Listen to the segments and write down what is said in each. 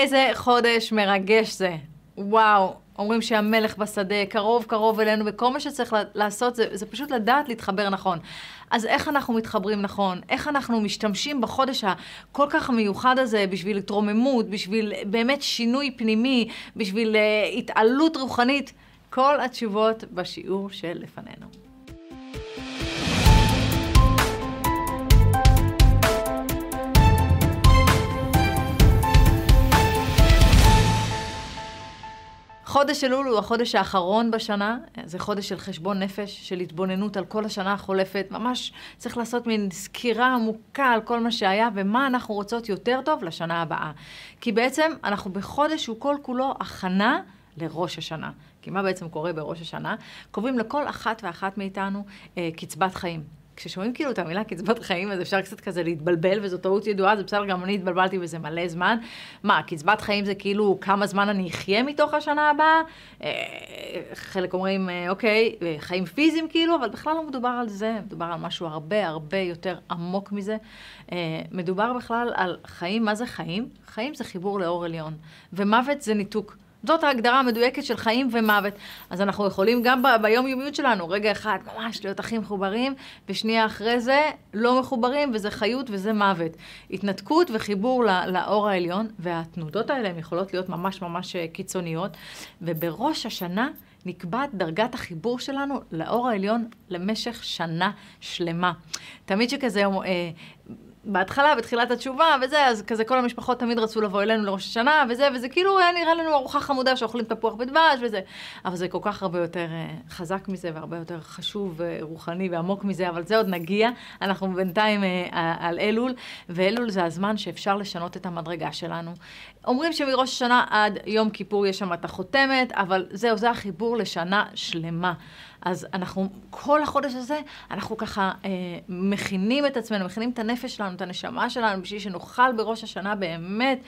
איזה חודש מרגש זה. וואו, אומרים שהמלך בשדה קרוב קרוב אלינו, וכל מה שצריך לעשות זה, זה פשוט לדעת להתחבר נכון. אז איך אנחנו מתחברים נכון? איך אנחנו משתמשים בחודש הכל כך מיוחד הזה בשביל התרוממות, בשביל באמת שינוי פנימי, בשביל uh, התעלות רוחנית? כל התשובות בשיעור שלפנינו. חודש אלול הוא החודש האחרון בשנה, זה חודש של חשבון נפש, של התבוננות על כל השנה החולפת, ממש צריך לעשות מין סקירה עמוקה על כל מה שהיה ומה אנחנו רוצות יותר טוב לשנה הבאה. כי בעצם אנחנו בחודש שהוא כל כולו הכנה לראש השנה. כי מה בעצם קורה בראש השנה? קובעים לכל אחת ואחת מאיתנו אה, קצבת חיים. כששומעים כאילו את המילה קצבת חיים, אז אפשר קצת כזה להתבלבל, וזו טעות ידועה, זה בסדר, גם אני התבלבלתי בזה מלא זמן. מה, קצבת חיים זה כאילו כמה זמן אני אחיה מתוך השנה הבאה? אה, חלק אומרים, אה, אוקיי, חיים פיזיים כאילו, אבל בכלל לא מדובר על זה, מדובר על משהו הרבה הרבה יותר עמוק מזה. אה, מדובר בכלל על חיים, מה זה חיים? חיים זה חיבור לאור עליון, ומוות זה ניתוק. זאת ההגדרה המדויקת של חיים ומוות. אז אנחנו יכולים גם ב- ביומיומיות שלנו, רגע אחד ממש להיות הכי מחוברים, ושנייה אחרי זה לא מחוברים, וזה חיות וזה מוות. התנתקות וחיבור לאור העליון, והתנודות האלה הן יכולות להיות ממש ממש אה, קיצוניות, ובראש השנה נקבעת דרגת החיבור שלנו לאור העליון למשך שנה שלמה. תמיד שכזה... אה, בהתחלה, בתחילת התשובה וזה, אז כזה כל המשפחות תמיד רצו לבוא אלינו לראש השנה וזה, וזה כאילו היה נראה לנו ארוחה חמודה שאוכלים תפוח בדבש וזה. אבל זה כל כך הרבה יותר uh, חזק מזה והרבה יותר חשוב ורוחני uh, ועמוק מזה, אבל זה עוד נגיע. אנחנו בינתיים uh, על אלול, ואלול זה הזמן שאפשר לשנות את המדרגה שלנו. אומרים שמראש השנה עד יום כיפור יש שם את החותמת, אבל זהו, זה החיבור לשנה שלמה. אז אנחנו, כל החודש הזה, אנחנו ככה אה, מכינים את עצמנו, מכינים את הנפש שלנו, את הנשמה שלנו, בשביל שנוכל בראש השנה באמת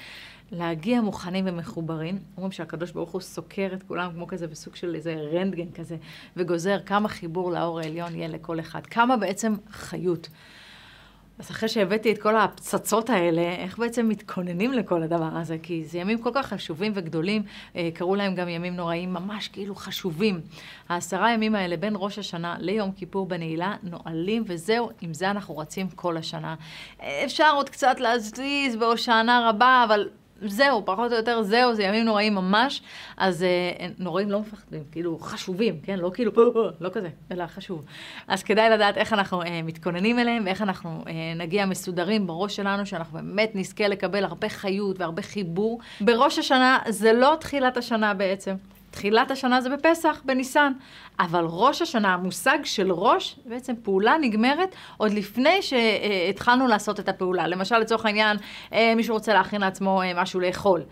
להגיע מוכנים ומחוברים. אומרים שהקדוש ברוך הוא סוקר את כולם כמו כזה בסוג של איזה רנטגן כזה, וגוזר כמה חיבור לאור העליון יהיה לכל אחד, כמה בעצם חיות. אז אחרי שהבאתי את כל הפצצות האלה, איך בעצם מתכוננים לכל הדבר הזה? כי זה ימים כל כך חשובים וגדולים, אה, קראו להם גם ימים נוראים, ממש כאילו חשובים. העשרה ימים האלה בין ראש השנה ליום כיפור בנעילה נועלים, וזהו, עם זה אנחנו רצים כל השנה. אפשר עוד קצת להזיז בהושענה רבה, אבל זהו, פחות או יותר זהו, זה ימים נוראים ממש, אז אה, נוראים לא מפחדים, כאילו חשובים, כן? לא כאילו, לא כזה, אלא חשוב. אז כדאי לדעת איך אנחנו אה, מתכוננים אליהם, ואיך אנחנו אה, נגיע מסודרים בראש שלנו, שאנחנו באמת נזכה לקבל הרבה חיות והרבה חיבור. בראש השנה זה לא תחילת השנה בעצם. תחילת השנה זה בפסח, בניסן. אבל ראש השנה, המושג של ראש, בעצם פעולה נגמרת עוד לפני שהתחלנו לעשות את הפעולה. למשל, לצורך העניין, אה, מישהו רוצה להכין לעצמו אה, משהו לאכול.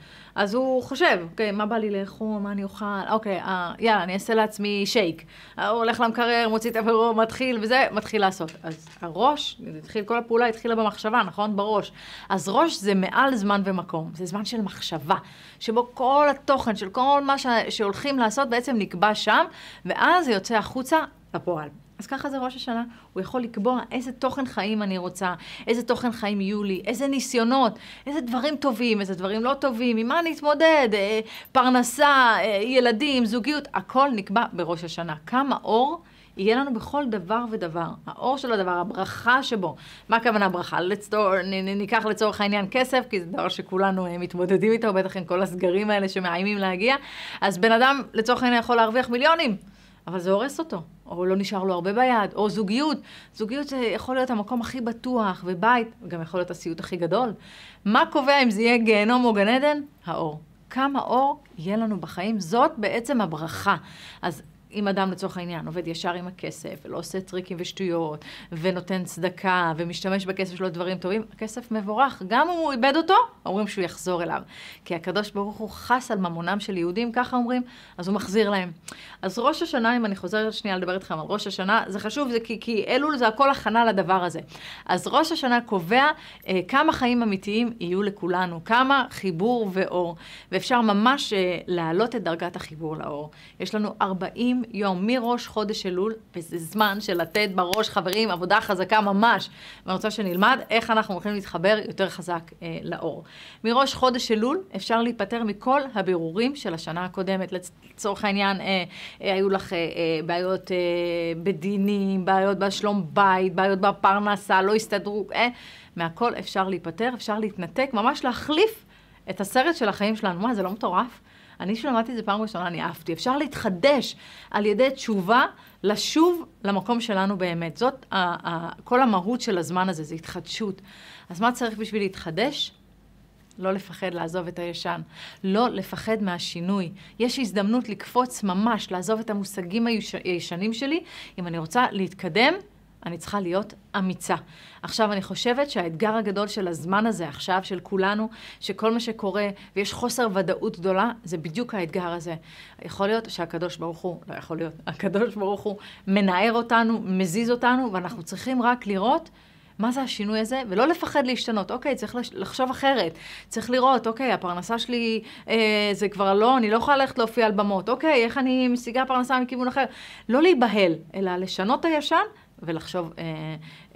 אז הוא חושב, אוקיי, מה בא לי לאכול, מה אני אוכל, אוקיי, אה, יאללה, אני אעשה לעצמי שייק. הוא הולך למקרר, מוציא את הפירו, מתחיל, וזה, מתחיל לעשות. אז הראש, התחיל, כל הפעולה התחילה במחשבה, נכון? בראש. אז ראש זה מעל זמן ומקום, זה זמן של מחשבה, שבו כל התוכן של כל מה ש... שהולכים לעשות בעצם נקבע שם, ואז זה יוצא החוצה לפועל. אז ככה זה ראש השנה, הוא יכול לקבוע איזה תוכן חיים אני רוצה, איזה תוכן חיים יהיו לי, איזה ניסיונות, איזה דברים טובים, איזה דברים לא טובים, עם מה אני אתמודד, אה, פרנסה, אה, ילדים, זוגיות, הכל נקבע בראש השנה. כמה אור יהיה לנו בכל דבר ודבר. האור של הדבר, הברכה שבו. מה הכוונה ברכה? לצדור, ניקח לצורך העניין כסף, כי זה דבר שכולנו אה, מתמודדים איתו, בטח עם כל הסגרים האלה שמאיימים להגיע. אז בן אדם לצורך העניין יכול להרוויח מיליונים. אבל זה הורס אותו, או לא נשאר לו הרבה ביד, או זוגיות. זוגיות זה יכול להיות המקום הכי בטוח, ובית, גם יכול להיות הסיוט הכי גדול. מה קובע אם זה יהיה גיהנום או גן עדן? האור. כמה אור יהיה לנו בחיים, זאת בעצם הברכה. אז אם אדם לצורך העניין עובד ישר עם הכסף, ולא עושה טריקים ושטויות, ונותן צדקה, ומשתמש בכסף שלו לדברים טובים, הכסף מבורך. גם אם הוא איבד אותו, אומרים שהוא יחזור אליו. כי הקדוש ברוך הוא חס על ממונם של יהודים, ככה אומרים, אז הוא מחזיר להם. אז ראש השנה, אם אני חוזרת שנייה לדבר איתכם על ראש השנה, זה חשוב, זה כי, כי אלול זה הכל הכנה לדבר הזה. אז ראש השנה קובע אה, כמה חיים אמיתיים יהיו לכולנו, כמה חיבור ואור. ואפשר ממש אה, להעלות את דרגת החיבור לאור. יש לנו 40 60 יום מראש חודש אלול, וזה זמן של לתת בראש, חברים, עבודה חזקה ממש. ואני רוצה שנלמד איך אנחנו הולכים להתחבר יותר חזק אה, לאור. מראש חודש אלול אפשר להיפטר מכל הבירורים של השנה הקודמת. לצורך העניין, אה, אה, היו לך אה, אה, בעיות אה, בדינים, בעיות בשלום בית, בעיות בפרנסה, לא הסתדרו, אה, מהכל אפשר להיפטר, אפשר להתנתק, ממש להחליף את הסרט של החיים שלנו. מה, זה לא מטורף? אני שלמדתי את זה פעם ראשונה, אני אהבתי. אפשר להתחדש על ידי תשובה, לשוב למקום שלנו באמת. זאת ה- ה- כל המהות של הזמן הזה, זה התחדשות. אז מה צריך בשביל להתחדש? לא לפחד לעזוב את הישן, לא לפחד מהשינוי. יש הזדמנות לקפוץ ממש, לעזוב את המושגים הישנים שלי. אם אני רוצה להתקדם, אני צריכה להיות אמיצה. עכשיו, אני חושבת שהאתגר הגדול של הזמן הזה עכשיו, של כולנו, שכל מה שקורה ויש חוסר ודאות גדולה, זה בדיוק האתגר הזה. יכול להיות שהקדוש ברוך הוא, לא יכול להיות, הקדוש ברוך הוא מנער אותנו, מזיז אותנו, ואנחנו צריכים רק לראות מה זה השינוי הזה, ולא לפחד להשתנות. אוקיי, צריך לחשוב אחרת. צריך לראות, אוקיי, הפרנסה שלי אה, זה כבר לא, אני לא יכולה ללכת להופיע על במות. אוקיי, איך אני משיגה פרנסה מכיוון אחר? לא להיבהל, אלא לשנות את הישן ולחשוב אה,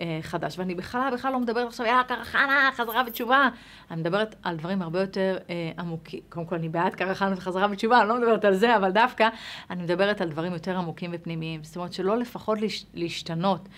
אה, חדש. ואני בכלל, בכלל לא מדברת עכשיו, יאללה, קרחנה, חזרה בתשובה. אני מדברת על דברים הרבה יותר אה, עמוקים. קודם כל, אני בעד קרחנה וחזרה בתשובה, אני לא מדברת על זה, אבל דווקא אני מדברת על דברים יותר עמוקים ופנימיים. זאת אומרת, שלא לפחות להש, להשתנות.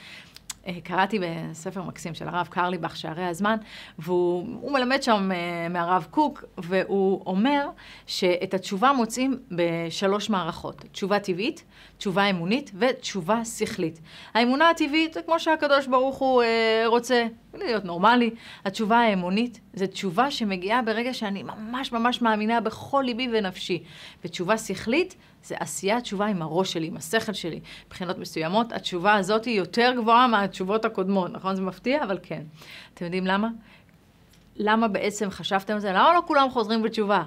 אה, קראתי בספר מקסים של הרב קרליבך, שערי הזמן, והוא מלמד שם אה, מהרב קוק, והוא אומר שאת התשובה מוצאים בשלוש מערכות. תשובה טבעית, תשובה אמונית ותשובה שכלית. האמונה הטבעית זה כמו שהקדוש ברוך הוא אה, רוצה להיות נורמלי. התשובה האמונית זה תשובה שמגיעה ברגע שאני ממש ממש מאמינה בכל ליבי ונפשי. ותשובה שכלית זה עשיית תשובה עם הראש שלי, עם השכל שלי. מבחינות מסוימות, התשובה הזאת היא יותר גבוהה מהתשובות הקודמות, נכון? זה מפתיע, אבל כן. אתם יודעים למה? למה בעצם חשבתם על זה? למה לא כולם חוזרים בתשובה?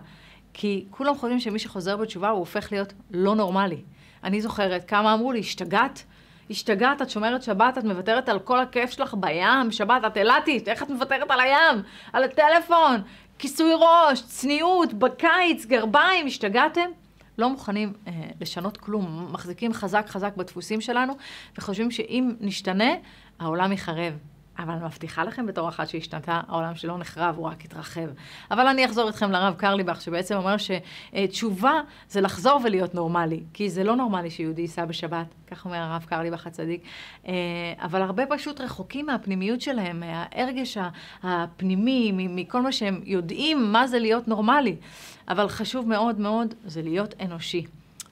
כי כולם חושבים שמי שחוזר בתשובה הוא הופך להיות לא נורמלי. אני זוכרת כמה אמרו לי, השתגעת? השתגעת, את שומרת שבת, את מוותרת על כל הכיף שלך בים, שבת, את אילתית, איך את מוותרת על הים? על הטלפון, כיסוי ראש, צניעות, בקיץ, גרביים, השתגעתם? לא מוכנים אה, לשנות כלום, מחזיקים חזק חזק בדפוסים שלנו, וחושבים שאם נשתנה, העולם יחרב. אבל אני מבטיחה לכם בתור אחת שהשתנתה, העולם שלא נחרב, הוא רק התרחב. אבל אני אחזור איתכם לרב קרליבך, שבעצם אומר שתשובה זה לחזור ולהיות נורמלי, כי זה לא נורמלי שיהודי ייסע בשבת, כך אומר הרב קרליבך הצדיק, אה, אבל הרבה פשוט רחוקים מהפנימיות שלהם, מההרגש הפנימי, מכל מה שהם יודעים מה זה להיות נורמלי. אבל חשוב מאוד מאוד זה להיות אנושי.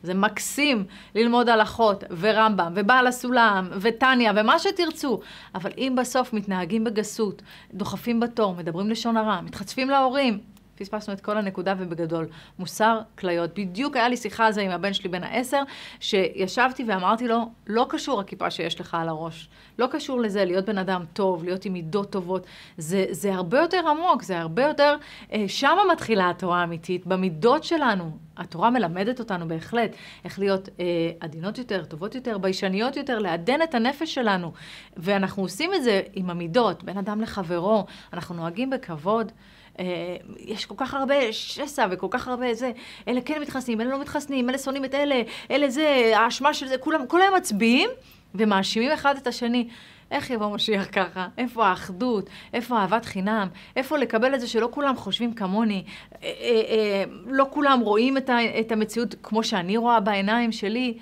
זה מקסים ללמוד הלכות, ורמב"ם, ובעל הסולם, וטניה, ומה שתרצו. אבל אם בסוף מתנהגים בגסות, דוחפים בתור, מדברים לשון הרע, מתחצפים להורים, פספסנו את כל הנקודה ובגדול. מוסר כליות. בדיוק היה לי שיחה על זה עם הבן שלי בן העשר, שישבתי ואמרתי לו, לא קשור הכיפה שיש לך על הראש. לא קשור לזה, להיות בן אדם טוב, להיות עם מידות טובות. זה, זה הרבה יותר עמוק, זה הרבה יותר... אה, שמה מתחילה התורה האמיתית, במידות שלנו. התורה מלמדת אותנו בהחלט איך להיות אה, עדינות יותר, טובות יותר, ביישניות יותר, לעדן את הנפש שלנו. ואנחנו עושים את זה עם המידות, בין אדם לחברו, אנחנו נוהגים בכבוד. אה, יש כל כך הרבה שסע וכל כך הרבה זה, אלה כן מתחסנים, אלה לא מתחסנים, אלה שונאים את אלה, אלה זה, האשמה של זה, כולם, כולם מצביעים ומאשימים אחד את השני. איך יבוא משיח ככה? איפה האחדות? איפה אהבת חינם? איפה לקבל את זה שלא כולם חושבים כמוני? אה, אה, לא כולם רואים את המציאות כמו שאני רואה בעיניים שלי?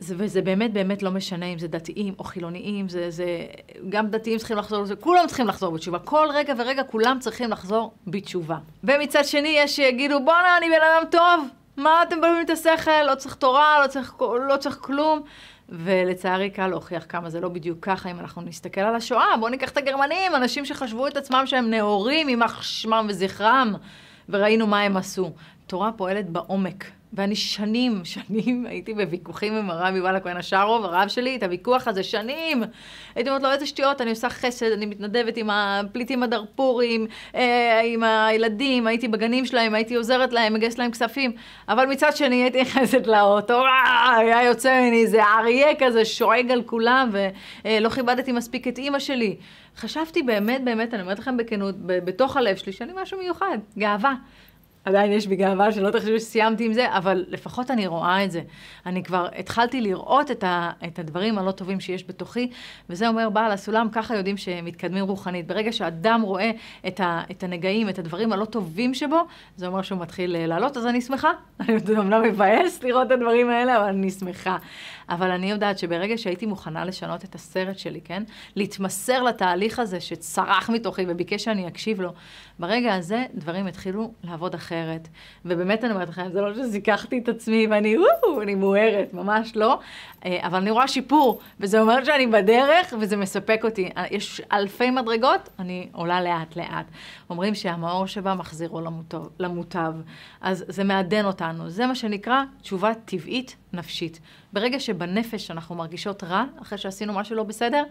זה, וזה באמת באמת לא משנה אם זה דתיים או חילוניים, זה, זה, גם דתיים צריכים לחזור לזה, כולם צריכים לחזור בתשובה. כל רגע ורגע כולם צריכים לחזור בתשובה. ומצד שני יש שיגידו, בואנה, אני בן אדם טוב, מה אתם מבלבלים את השכל, לא צריך תורה, לא צריך, לא צריך כלום. ולצערי קל להוכיח כמה זה לא בדיוק ככה אם אנחנו נסתכל על השואה. בואו ניקח את הגרמנים, אנשים שחשבו את עצמם שהם נאורים, יימח שמם וזכרם, וראינו מה הם עשו. תורה פועלת בעומק. ואני שנים, שנים הייתי בוויכוחים עם הרב יובל הכהן השארוב, הרב שלי, את הוויכוח הזה שנים. הייתי אומרת לו, איזה שטויות, אני עושה חסד, אני מתנדבת עם הפליטים הדרפורים, אה, עם הילדים, הייתי בגנים שלהם, הייתי עוזרת להם, מגייסת להם כספים. אבל מצד שני הייתי נכנסת לאוטו, היה יוצא ממני איזה אריה כזה, שואג על כולם, ולא כיבדתי מספיק את אימא שלי. חשבתי באמת, באמת, אני אומרת לכם בכנות, בתוך הלב שלי, שאני משהו מיוחד, גאווה. עדיין יש בי גאווה שלא תחשבו שסיימתי עם זה, אבל לפחות אני רואה את זה. אני כבר התחלתי לראות את, ה, את הדברים הלא טובים שיש בתוכי, וזה אומר בעל הסולם, ככה יודעים שמתקדמים רוחנית. ברגע שאדם רואה את, ה, את הנגעים, את הדברים הלא טובים שבו, זה אומר שהוא מתחיל לעלות, אז אני שמחה. אני אומנם מבאס לראות את הדברים האלה, אבל אני שמחה. אבל אני יודעת שברגע שהייתי מוכנה לשנות את הסרט שלי, כן? להתמסר לתהליך הזה שצרח מתוכי וביקש שאני אקשיב לו, ברגע הזה דברים התחילו לעבוד אחרת. ובאמת אני אומרת לכם, זה לא שזיככתי את עצמי ואני, וואו, אני מוארת, ממש לא. אה, אבל אני רואה שיפור, וזה אומר שאני בדרך וזה מספק אותי. אה, יש אלפי מדרגות, אני עולה לאט-לאט. אומרים שהמאור שבה מחזירו למוטב. אז זה מעדן אותנו. זה מה שנקרא תשובה טבעית נפשית. ברגע שבנפש אנחנו מרגישות רע, אחרי שעשינו משהו לא בסדר,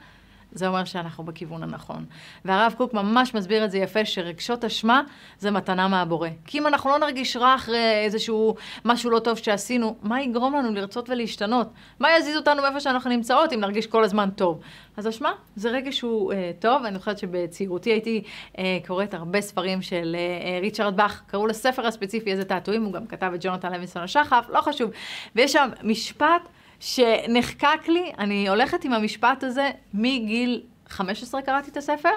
זה אומר שאנחנו בכיוון הנכון. והרב קוק ממש מסביר את זה יפה, שרגשות אשמה זה מתנה מהבורא. כי אם אנחנו לא נרגיש רע אחרי איזשהו משהו לא טוב שעשינו, מה יגרום לנו לרצות ולהשתנות? מה יזיז אותנו מאיפה שאנחנו נמצאות אם נרגיש כל הזמן טוב? אז אשמה זה רגש שהוא אה, טוב, אני חושבת שבצעירותי הייתי אה, קוראת הרבה ספרים של אה, אה ריצ'רד באך, קראו לספר הספציפי איזה תעתועים, הוא גם כתב את ג'ונתן לוינסון השחף, לא חשוב. ויש שם משפט שנחקק לי, אני הולכת עם המשפט הזה מגיל 15 קראתי את הספר,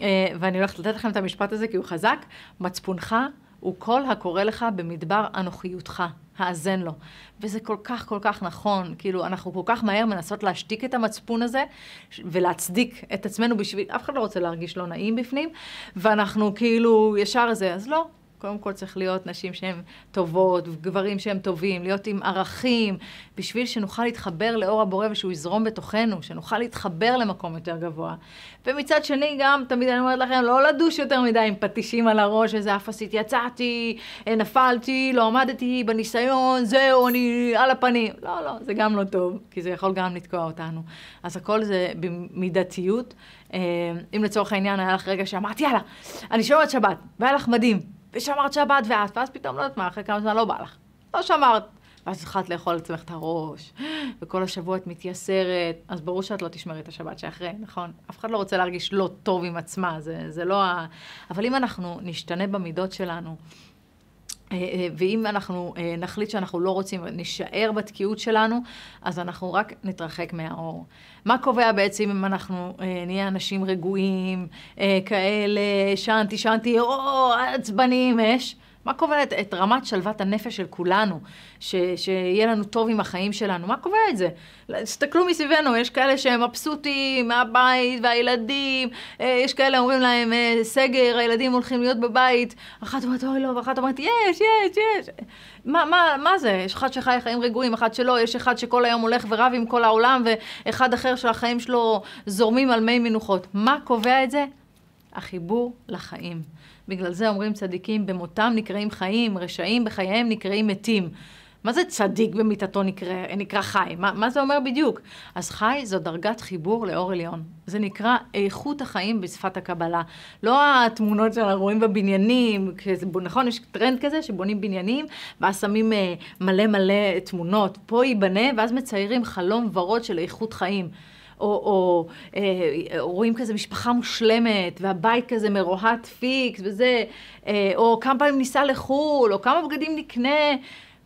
אה, ואני הולכת לתת לכם את המשפט הזה כי הוא חזק. מצפונך הוא כל הקורא לך במדבר אנוכיותך, האזן לו. וזה כל כך כל כך נכון, כאילו, אנחנו כל כך מהר מנסות להשתיק את המצפון הזה ולהצדיק את עצמנו בשביל, אף אחד לא רוצה להרגיש לא נעים בפנים, ואנחנו כאילו ישר זה, אז לא, קודם כל צריך להיות נשים שהן טובות, גברים שהם טובים, להיות עם ערכים, בשביל שנוכל להתחבר לאור הבורא ושהוא יזרום בתוכנו, שנוכל להתחבר למקום יותר גבוה. ומצד שני גם, תמיד אני אומרת לכם, לא לדוש יותר מדי עם פטישים על הראש, איזה אף עשית, יצאתי, אה, נפלתי, לא עמדתי בניסיון, זהו, אני על הפנים. לא, לא, זה גם לא טוב, כי זה יכול גם לתקוע אותנו. אז הכל זה במידתיות. אה, אם לצורך העניין היה לך רגע שאמרת, יאללה, אני שומרת שבת, והיה לך מדהים. ושמרת שבת ואת, ואז פתאום, לא יודעת מה, אחרי כמה זמן לא בא לך. לא שמרת. ואז התחלת לאכול לעצמך את הראש, וכל השבוע את מתייסרת, אז ברור שאת לא תשמרי את השבת שאחרי, נכון? אף אחד לא רוצה להרגיש לא טוב עם עצמה, זה, זה לא ה... אבל אם אנחנו נשתנה במידות שלנו, ואם אנחנו אה, נחליט שאנחנו לא רוצים, נישאר בתקיעות שלנו, אז אנחנו רק נתרחק מהאור. מה קובע בעצם אם אנחנו נהיה אנשים רגועים, כאלה, שנתי, שנתי, או עצבניים אש? מה קובע את, את רמת שלוות הנפש של כולנו, ש, שיהיה לנו טוב עם החיים שלנו? מה קובע את זה? תסתכלו מסביבנו, יש כאלה שהם מבסוטים מהבית והילדים, אה, יש כאלה אומרים להם אה, סגר, הילדים הולכים להיות בבית, אחת אומרת אוי לא, ואחת אומרת יש, יש, יש. מה, מה, מה זה? יש אחד שחי חיים רגועים, אחד שלא, יש אחד שכל היום הולך ורב עם כל העולם, ואחד אחר שהחיים שלו זורמים על מי מנוחות. מה קובע את זה? החיבור לחיים. בגלל זה אומרים צדיקים, במותם נקראים חיים, רשעים בחייהם נקראים מתים. מה זה צדיק במיטתו נקרא, נקרא חי? מה, מה זה אומר בדיוק? אז חי זו דרגת חיבור לאור עליון. זה נקרא איכות החיים בשפת הקבלה. לא התמונות שאנחנו רואים בבניינים, כזה, נכון? יש טרנד כזה שבונים בניינים, ואז שמים אה, מלא מלא תמונות. פה ייבנה, ואז מציירים חלום ורוד של איכות חיים. או, או אה, רואים כזה משפחה מושלמת, והבית כזה מרוהט פיקס וזה, אה, או כמה פעמים ניסע לחו"ל, או כמה בגדים נקנה.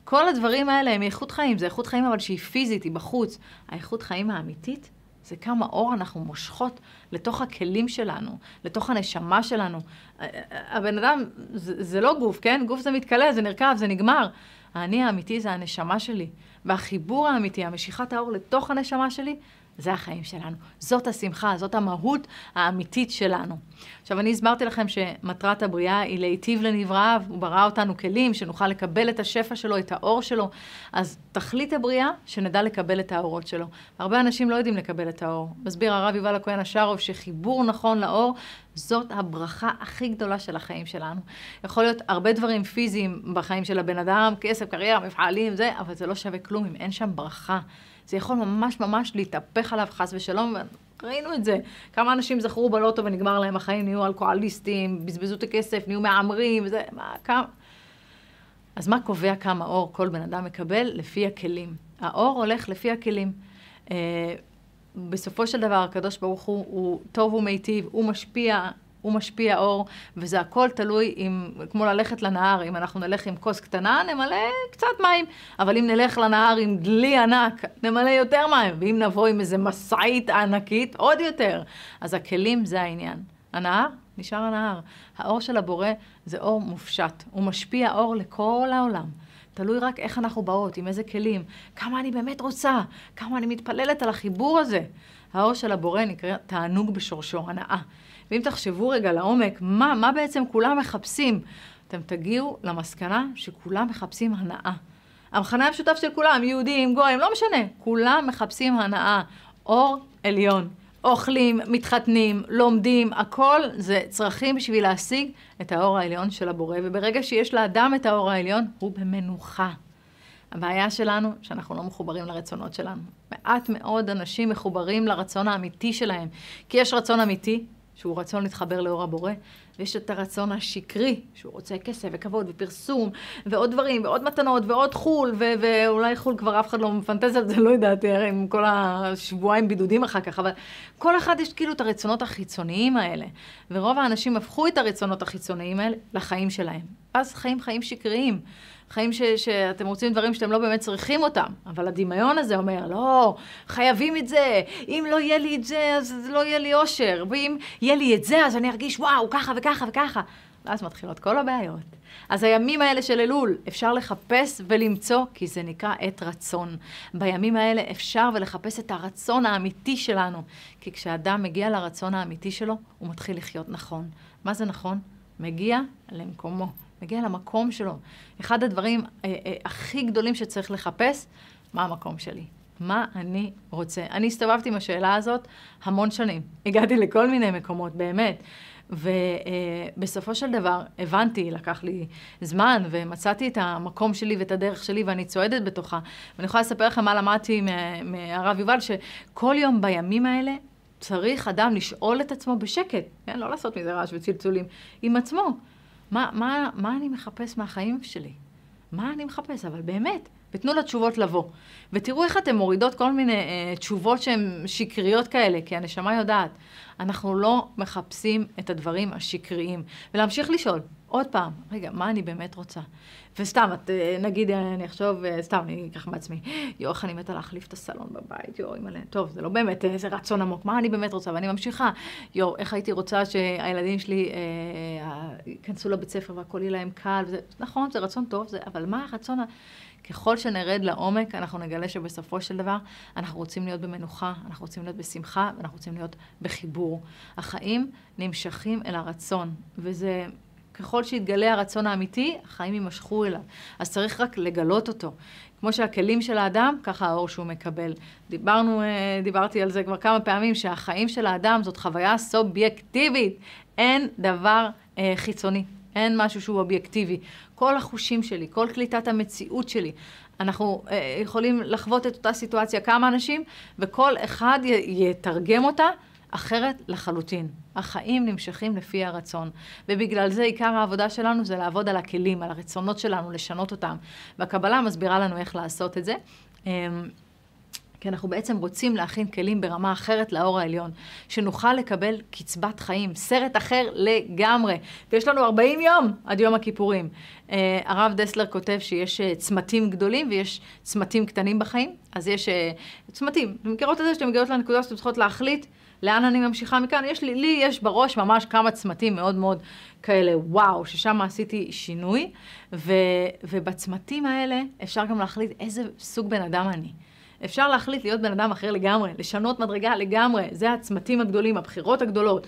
כל הדברים האלה הם איכות חיים, זה איכות חיים אבל שהיא פיזית, היא בחוץ. האיכות חיים האמיתית זה כמה אור אנחנו מושכות לתוך הכלים שלנו, לתוך הנשמה שלנו. הבן אדם, זה, זה לא גוף, כן? גוף זה מתכלה, זה נרקב, זה נגמר. האני האמיתי זה הנשמה שלי. והחיבור האמיתי, המשיכת האור לתוך הנשמה שלי, זה החיים שלנו. זאת השמחה, זאת המהות האמיתית שלנו. עכשיו, אני הסברתי לכם שמטרת הבריאה היא להיטיב לנבראיו, הוא ברא אותנו כלים, שנוכל לקבל את השפע שלו, את האור שלו. אז תכלית הבריאה, שנדע לקבל את האורות שלו. הרבה אנשים לא יודעים לקבל את האור. מסביר הרב יובל הכהן השארוב שחיבור נכון לאור, זאת הברכה הכי גדולה של החיים שלנו. יכול להיות הרבה דברים פיזיים בחיים של הבן אדם, כסף, קריירה, מפעלים, זה, אבל זה לא שווה כלום אם אין שם ברכה. זה יכול ממש ממש להתהפך עליו חס ושלום, ראינו את זה. כמה אנשים זכרו בלוטו ונגמר להם החיים, נהיו אלכוהוליסטים, בזבזו את הכסף, נהיו מהמרים, וזה, מה, כמה... אז מה קובע כמה אור כל בן אדם מקבל? לפי הכלים. האור הולך לפי הכלים. אה, בסופו של דבר, הקדוש ברוך הוא, הוא טוב ומיטיב, הוא משפיע הוא משפיע אור, וזה הכל תלוי אם, כמו ללכת לנהר, אם אנחנו נלך עם כוס קטנה, נמלא קצת מים, אבל אם נלך לנהר עם דלי ענק, נמלא יותר מים, ואם נבוא עם איזה משאית ענקית, עוד יותר. אז הכלים זה העניין. הנהר, נשאר הנהר. האור של הבורא זה אור מופשט, הוא משפיע אור לכל העולם. תלוי רק איך אנחנו באות, עם איזה כלים, כמה אני באמת רוצה, כמה אני מתפללת על החיבור הזה. האור של הבורא נקרא תענוג בשורשו, הנאה. ואם תחשבו רגע לעומק, מה, מה בעצם כולם מחפשים, אתם תגיעו למסקנה שכולם מחפשים הנאה. המכנה המשותף של כולם, יהודים, גויים, לא משנה, כולם מחפשים הנאה. אור עליון. אוכלים, מתחתנים, לומדים, הכל זה צרכים בשביל להשיג את האור העליון של הבורא, וברגע שיש לאדם את האור העליון, הוא במנוחה. הבעיה שלנו, שאנחנו לא מחוברים לרצונות שלנו. מעט מאוד אנשים מחוברים לרצון האמיתי שלהם, כי יש רצון אמיתי, שהוא רצון להתחבר לאור הבורא, ויש את הרצון השקרי, שהוא רוצה כסף וכבוד ופרסום, ועוד דברים, ועוד מתנות, ועוד חו"ל, ו- ואולי חו"ל כבר אף אחד לא מפנטז על זה, לא יודעת, עם כל השבועיים בידודים אחר כך, אבל כל אחד יש כאילו את הרצונות החיצוניים האלה, ורוב האנשים הפכו את הרצונות החיצוניים האלה לחיים שלהם. אז חיים חיים שקריים. חיים ש, שאתם רוצים דברים שאתם לא באמת צריכים אותם, אבל הדמיון הזה אומר, לא, חייבים את זה, אם לא יהיה לי את זה, אז לא יהיה לי אושר, ואם יהיה לי את זה, אז אני ארגיש, וואו, ככה וככה וככה. ואז מתחילות כל הבעיות. אז הימים האלה של אלול, אפשר לחפש ולמצוא, כי זה נקרא עת רצון. בימים האלה אפשר ולחפש את הרצון האמיתי שלנו. כי כשאדם מגיע לרצון האמיתי שלו, הוא מתחיל לחיות נכון. מה זה נכון? מגיע למקומו. מגיע למקום שלו. אחד הדברים אה, אה, הכי גדולים שצריך לחפש, מה המקום שלי? מה אני רוצה? אני הסתובבתי עם השאלה הזאת המון שנים. הגעתי לכל מיני מקומות, באמת. ובסופו אה, של דבר הבנתי, לקח לי זמן, ומצאתי את המקום שלי ואת הדרך שלי, ואני צועדת בתוכה. ואני יכולה לספר לכם מה למדתי מהרב יובל, שכל יום בימים האלה צריך אדם לשאול את עצמו בשקט, כן? לא לעשות מזה רעש וצלצולים, עם עצמו. מה, מה, מה אני מחפש מהחיים שלי? מה אני מחפש? אבל באמת, ותנו לתשובות לבוא. ותראו איך אתן מורידות כל מיני אה, תשובות שהן שקריות כאלה, כי הנשמה יודעת. אנחנו לא מחפשים את הדברים השקריים. ולהמשיך לשאול, עוד פעם, רגע, מה אני באמת רוצה? וסתם, את, אה, נגיד, אני אחשוב, אה, סתם, אני אקח מעצמי, יואו, איך אני מתה להחליף את הסלון בבית, יואו, אימא'לה, טוב, זה לא באמת איזה רצון עמוק, מה אני באמת רוצה? ואני ממשיכה, יואו, איך הייתי רוצה שהילדים שלי אה, ייכנסו לבית ספר והכל יהיה להם קל, וזה, נכון, זה רצון טוב, זה, אבל מה הרצון ה... ככל שנרד לעומק, אנחנו נגלה שבסופו של דבר אנחנו רוצים להיות במנוחה, אנחנו רוצים להיות בשמחה, ואנחנו רוצים להיות בחיבור. החיים נמשכים אל הרצון, וזה ככל שיתגלה הרצון האמיתי, החיים יימשכו אליו. אז צריך רק לגלות אותו. כמו שהכלים של האדם, ככה האור שהוא מקבל. דיברנו, אה, דיברתי על זה כבר כמה פעמים, שהחיים של האדם זאת חוויה סובייקטיבית. אין דבר אה, חיצוני, אין משהו שהוא אובייקטיבי. כל החושים שלי, כל קליטת המציאות שלי, אנחנו אה, יכולים לחוות את אותה סיטואציה כמה אנשים, וכל אחד יתרגם אותה אחרת לחלוטין. החיים נמשכים לפי הרצון, ובגלל זה עיקר העבודה שלנו זה לעבוד על הכלים, על הרצונות שלנו, לשנות אותם. והקבלה מסבירה לנו איך לעשות את זה. אמ, כי אנחנו בעצם רוצים להכין כלים ברמה אחרת לאור העליון, שנוכל לקבל קצבת חיים, סרט אחר לגמרי. ויש לנו 40 יום עד יום הכיפורים. Uh, הרב דסלר כותב שיש uh, צמתים גדולים ויש צמתים קטנים בחיים, אז יש uh, צמתים. אתם מכירות את זה שאתם מגיעות לנקודה שאתם צריכות להחליט לאן אני ממשיכה מכאן? יש לי, לי יש בראש ממש כמה צמתים מאוד מאוד כאלה, וואו, ששם עשיתי שינוי, ו, ובצמתים האלה אפשר גם להחליט איזה סוג בן אדם אני. אפשר להחליט להיות בן אדם אחר לגמרי, לשנות מדרגה לגמרי, זה הצמתים הגדולים, הבחירות הגדולות.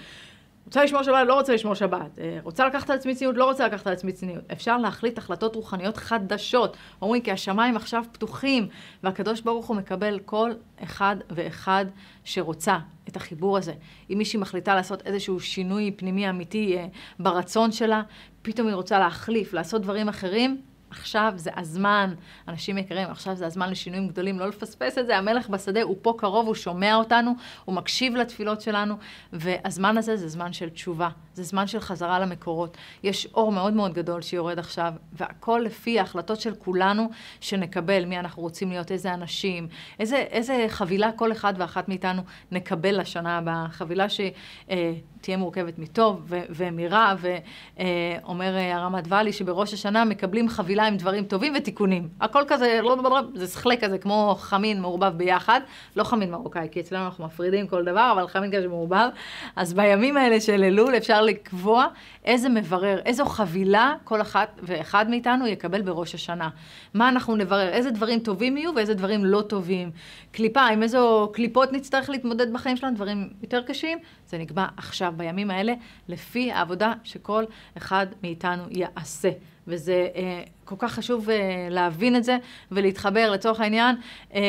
רוצה לשמור שבת, לא רוצה לשמור שבת. אה, רוצה לקחת על עצמי צניעות, לא רוצה לקחת על עצמי צניעות. אפשר להחליט החלטות רוחניות חדשות. אומרים כי השמיים עכשיו פתוחים, והקדוש ברוך הוא מקבל כל אחד ואחד שרוצה את החיבור הזה. אם מישהי מחליטה לעשות איזשהו שינוי פנימי אמיתי אה, ברצון שלה, פתאום היא רוצה להחליף, לעשות דברים אחרים, עכשיו זה הזמן, אנשים יקרים, עכשיו זה הזמן לשינויים גדולים, לא לפספס את זה, המלך בשדה הוא פה קרוב, הוא שומע אותנו, הוא מקשיב לתפילות שלנו, והזמן הזה זה זמן של תשובה, זה זמן של חזרה למקורות. יש אור מאוד מאוד גדול שיורד עכשיו, והכל לפי ההחלטות של כולנו שנקבל, מי אנחנו רוצים להיות, איזה אנשים, איזה, איזה חבילה כל אחד ואחת מאיתנו נקבל לשנה הבאה, חבילה ש... אה, תהיה מורכבת מטוב ו- ומרע, ואומר אה, הרמת ואלי שבראש השנה מקבלים חבילה עם דברים טובים ותיקונים. הכל כזה, לא, לא, זה שכלי כזה, כמו חמין מעורבב ביחד, לא חמין מרוקאי, כי אצלנו אנחנו מפרידים כל דבר, אבל חמין כזה מעורבב. אז בימים האלה של אלול אפשר לקבוע איזה מברר, איזו חבילה כל אחת ואחד מאיתנו יקבל בראש השנה. מה אנחנו נברר, איזה דברים טובים יהיו ואיזה דברים לא טובים. קליפה, עם איזו קליפות נצטרך להתמודד בחיים שלנו, דברים יותר קשים, זה נקבע עכשיו, בימים האלה, לפי העבודה שכל אחד מאיתנו יעשה. וזה אה, כל כך חשוב אה, להבין את זה ולהתחבר לצורך העניין. אה,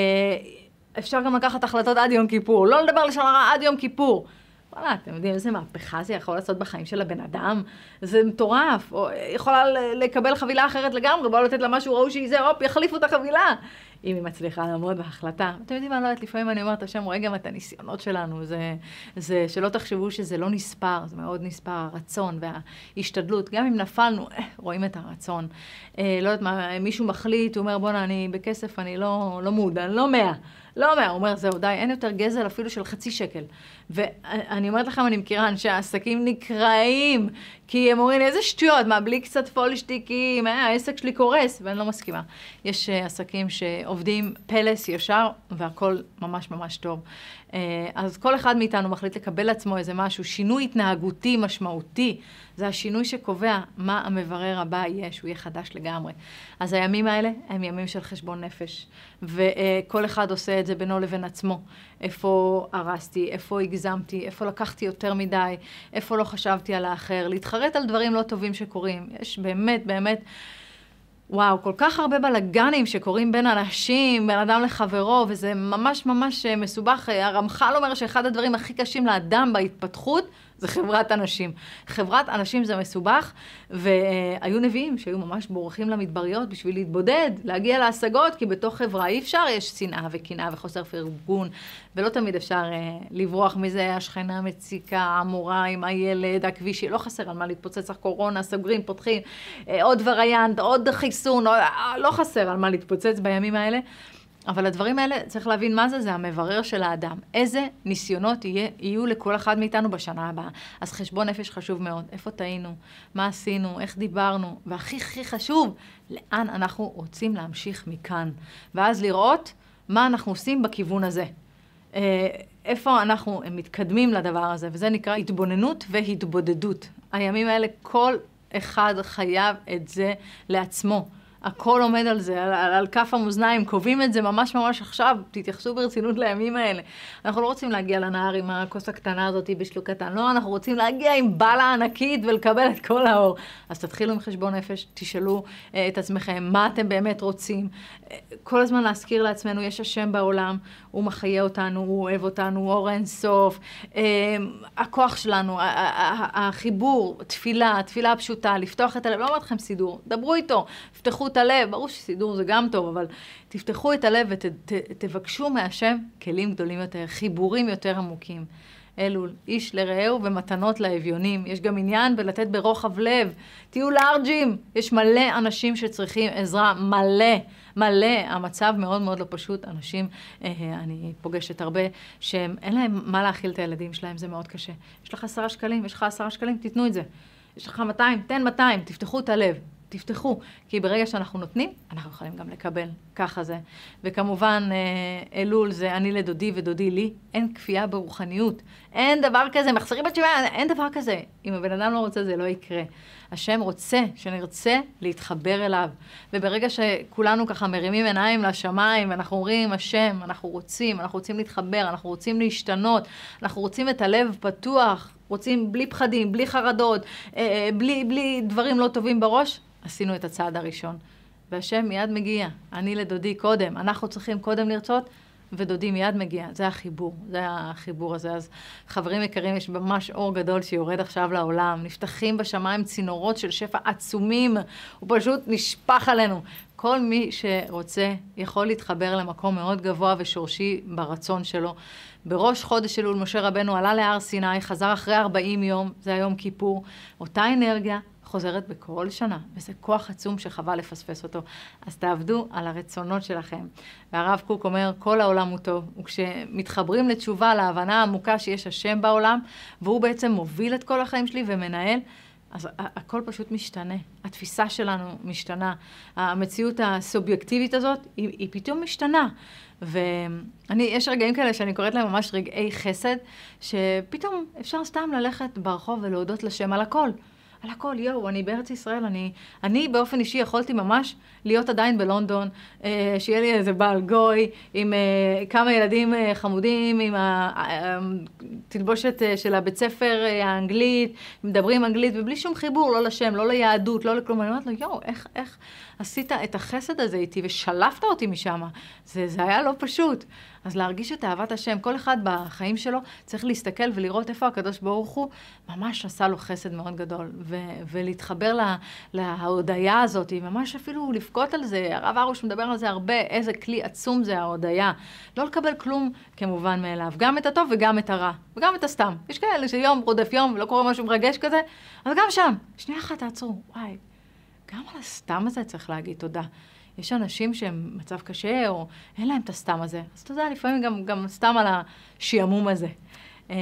אפשר גם לקחת החלטות עד יום כיפור, לא לדבר לשון הרע עד יום כיפור. וואלה, אתם יודעים איזה מהפכה זה יכול לעשות בחיים של הבן אדם? זה מטורף. או יכולה לקבל חבילה אחרת לגמרי, בואו לתת לה משהו, ראו שהיא זה, הופ, יחליפו את החבילה. אם היא מצליחה לעמוד בהחלטה. אתם יודעים מה, לא יודעת, לפעמים אני אומרת, השם רואה גם את הניסיונות שלנו. זה, זה שלא תחשבו שזה לא נספר, זה מאוד נספר, הרצון וההשתדלות. גם אם נפלנו, אה, רואים את הרצון. אה, לא יודעת מה, מישהו מחליט, הוא אומר, בואנה, אני בכסף, אני לא, לא מודע, לא מאה. לא אומר, הוא אומר, זהו, די, אין יותר גזל אפילו של חצי שקל. ואני אומרת לכם, אני מכירה אנשי העסקים נקרעים, כי הם אומרים, איזה שטויות, מה, בלי קצת פולשטיקים, אה, העסק שלי קורס, ואני לא מסכימה. יש uh, עסקים שעובדים פלס ישר, והכול ממש ממש טוב. Uh, אז כל אחד מאיתנו מחליט לקבל לעצמו איזה משהו, שינוי התנהגותי משמעותי. זה השינוי שקובע מה המברר הבא יהיה, שהוא יהיה חדש לגמרי. אז הימים האלה הם ימים של חשבון נפש, וכל אחד עושה את זה בינו לבין עצמו. איפה הרסתי, איפה הגזמתי, איפה לקחתי יותר מדי, איפה לא חשבתי על האחר, להתחרט על דברים לא טובים שקורים. יש באמת, באמת... וואו, כל כך הרבה בלאגנים שקורים בין אנשים, בין אדם לחברו, וזה ממש ממש מסובך. הרמח"ל אומר שאחד הדברים הכי קשים לאדם בהתפתחות זה חברת אנשים. חברת אנשים זה מסובך, והיו נביאים שהיו ממש בורחים למדבריות בשביל להתבודד, להגיע להשגות, כי בתוך חברה אי אפשר, יש שנאה וקנאה וחוסר פרגון, ולא תמיד אפשר uh, לברוח מזה, השכנה מציקה, המורה עם הילד, הכביש, לא חסר על מה להתפוצץ, הקורונה, סוגרים, פותחים, uh, עוד וריאנט, עוד חיסון, uh, לא חסר על מה להתפוצץ בימים האלה. אבל הדברים האלה, צריך להבין מה זה, זה המברר של האדם. איזה ניסיונות יהיה, יהיו לכל אחד מאיתנו בשנה הבאה. אז חשבון נפש חשוב מאוד. איפה טעינו? מה עשינו? איך דיברנו? והכי הכי חשוב, לאן אנחנו רוצים להמשיך מכאן. ואז לראות מה אנחנו עושים בכיוון הזה. אה, איפה אנחנו מתקדמים לדבר הזה, וזה נקרא התבוננות והתבודדות. הימים האלה, כל אחד חייב את זה לעצמו. הכל עומד על זה, על, על, על כף המאזניים, קובעים את זה ממש ממש עכשיו, תתייחסו ברצינות לימים האלה. אנחנו לא רוצים להגיע לנהר עם הכוס הקטנה הזאת בשלוק קטן, לא, אנחנו רוצים להגיע עם בלה ענקית ולקבל את כל האור. אז תתחילו עם חשבון נפש, תשאלו uh, את עצמכם מה אתם באמת רוצים. Uh, כל הזמן להזכיר לעצמנו, יש השם בעולם, הוא מחיה אותנו, הוא אוהב אותנו, הוא אור אינסוף. Uh, הכוח שלנו, החיבור, תפילה, תפילה הפשוטה, לפתוח את הלב, לא אומרת לכם סידור, דברו איתו, פתחו את הלב, ברור שסידור זה גם טוב, אבל תפתחו את הלב ותבקשו מהשם כלים גדולים יותר, חיבורים יותר עמוקים. אלול, איש לרעהו ומתנות לאביונים. יש גם עניין בלתת ברוחב לב. תהיו לארג'ים. יש מלא אנשים שצריכים עזרה, מלא, מלא. המצב מאוד מאוד לא פשוט. אנשים, אה, אני פוגשת הרבה, שהם, אין להם מה להאכיל את הילדים שלהם, זה מאוד קשה. יש לך עשרה שקלים, יש לך עשרה שקלים, תיתנו את זה. יש לך 200, תן 200, תפתחו את הלב. תפתחו, כי ברגע שאנחנו נותנים, אנחנו יכולים גם לקבל. ככה זה. וכמובן, אה, אלול זה אני לדודי ודודי לי. אין כפייה ברוחניות. אין דבר כזה, מחזירים בתשובה, אין דבר כזה. אם הבן אדם לא רוצה, זה לא יקרה. השם רוצה שנרצה להתחבר אליו. וברגע שכולנו ככה מרימים עיניים לשמיים, ואנחנו אומרים, השם, אנחנו רוצים, אנחנו רוצים להתחבר, אנחנו רוצים להשתנות, אנחנו רוצים את הלב פתוח, רוצים בלי פחדים, בלי חרדות, אה, אה, בלי, בלי דברים לא טובים בראש, עשינו את הצעד הראשון. והשם מיד מגיע. אני לדודי קודם. אנחנו צריכים קודם לרצות, ודודי מיד מגיע. זה החיבור, זה החיבור הזה. אז חברים יקרים, יש ממש אור גדול שיורד עכשיו לעולם. נפתחים בשמיים צינורות של שפע עצומים. הוא פשוט נשפך עלינו. כל מי שרוצה יכול להתחבר למקום מאוד גבוה ושורשי ברצון שלו. בראש חודש אלול משה רבנו עלה להר סיני, חזר אחרי 40 יום, זה היום כיפור. אותה אנרגיה, חוזרת בכל שנה, וזה כוח עצום שחבל לפספס אותו. אז תעבדו על הרצונות שלכם. והרב קוק אומר, כל העולם הוא טוב, וכשמתחברים לתשובה, להבנה העמוקה שיש השם בעולם, והוא בעצם מוביל את כל החיים שלי ומנהל, אז הכל פשוט משתנה. התפיסה שלנו משתנה. המציאות הסובייקטיבית הזאת, היא, היא פתאום משתנה. ואני, יש רגעים כאלה שאני קוראת להם ממש רגעי חסד, שפתאום אפשר סתם ללכת ברחוב ולהודות לשם על הכל. על הכל, יואו, אני בארץ ישראל, אני, אני באופן אישי יכולתי ממש להיות עדיין בלונדון, אה, שיהיה לי איזה בעל גוי, עם אה, כמה ילדים אה, חמודים, עם התלבושת אה, של הבית ספר אה, האנגלית, מדברים אנגלית, ובלי שום חיבור, לא לשם, לא ליהדות, לא לכלום. אני אומרת לו, יואו, איך, איך עשית את החסד הזה איתי ושלפת אותי משם? זה, זה היה לא פשוט. אז להרגיש את אהבת השם, כל אחד בחיים שלו צריך להסתכל ולראות איפה הקדוש ברוך הוא ממש עשה לו חסד מאוד גדול. ו- ולהתחבר לה- להודיה הזאת, ממש אפילו לבכות על זה. הרב ארוש מדבר על זה הרבה, איזה כלי עצום זה ההודיה. לא לקבל כלום כמובן מאליו, גם את הטוב וגם את הרע, וגם את הסתם. יש כאלה שיום רודף יום ולא קורה משהו מרגש כזה, אז גם שם, שנייה אחת תעצרו, וואי, גם על הסתם הזה צריך להגיד תודה. יש אנשים שהם במצב קשה, או אין להם את הסתם הזה. אז אתה יודע, לפעמים גם, גם סתם על השעמום הזה. אמ,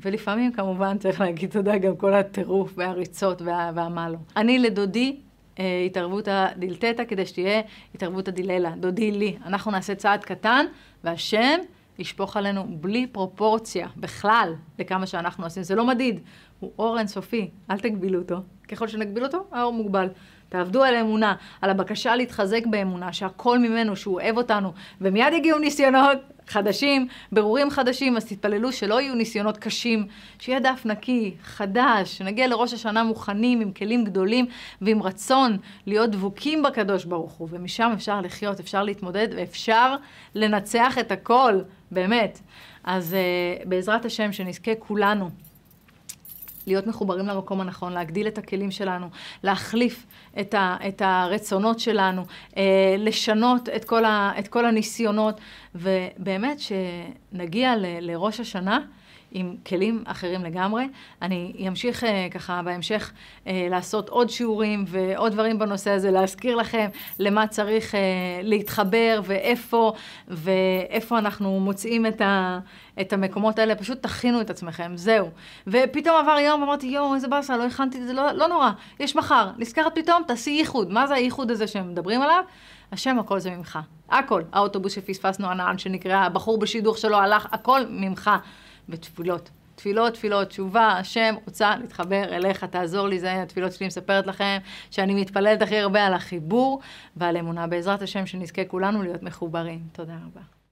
ולפעמים כמובן צריך להגיד תודה גם כל הטירוף והריצות וה, והמה לא. אני לדודי אה, התערבותא דילתתא כדי שתהיה התערבותא דיללה, דודי לי. אנחנו נעשה צעד קטן, והשם ישפוך עלינו בלי פרופורציה בכלל לכמה שאנחנו עושים. זה לא מדיד, הוא אור אינסופי, אל תגבילו אותו. ככל שנגביל אותו, האור מוגבל. תעבדו על האמונה, על הבקשה להתחזק באמונה, שהכל ממנו, שהוא אוהב אותנו, ומיד יגיעו ניסיונות חדשים, ברורים חדשים, אז תתפללו שלא יהיו ניסיונות קשים, שיהיה דף נקי, חדש, שנגיע לראש השנה מוכנים, עם כלים גדולים ועם רצון להיות דבוקים בקדוש ברוך הוא, ומשם אפשר לחיות, אפשר להתמודד ואפשר לנצח את הכל, באמת. אז uh, בעזרת השם, שנזכה כולנו להיות מחוברים למקום הנכון, להגדיל את הכלים שלנו, להחליף את, ה, את הרצונות שלנו, אה, לשנות את כל, ה, את כל הניסיונות, ובאמת שנגיע ל, לראש השנה. עם כלים אחרים לגמרי. אני אמשיך אה, ככה בהמשך אה, לעשות עוד שיעורים ועוד דברים בנושא הזה, להזכיר לכם למה צריך אה, להתחבר ואיפה, ואיפה אנחנו מוצאים את, ה, את המקומות האלה. פשוט תכינו את עצמכם, זהו. ופתאום עבר יום, אמרתי, יואו, איזה באסה, לא הכנתי את זה, לא, לא נורא, יש מחר. נזכרת פתאום, תעשי ייחוד. מה זה הייחוד הזה שהם מדברים עליו? השם, הכל זה ממך. הכל. האוטובוס שפספסנו, הנען שנקרא, הבחור בשידוך שלו הלך, הכל ממך. בתפילות. תפילות, תפילות, תשובה, השם רוצה להתחבר אליך, תעזור לי, זה התפילות שלי מספרת לכם, שאני מתפללת הכי הרבה על החיבור ועל אמונה. בעזרת השם שנזכה כולנו להיות מחוברים. תודה רבה.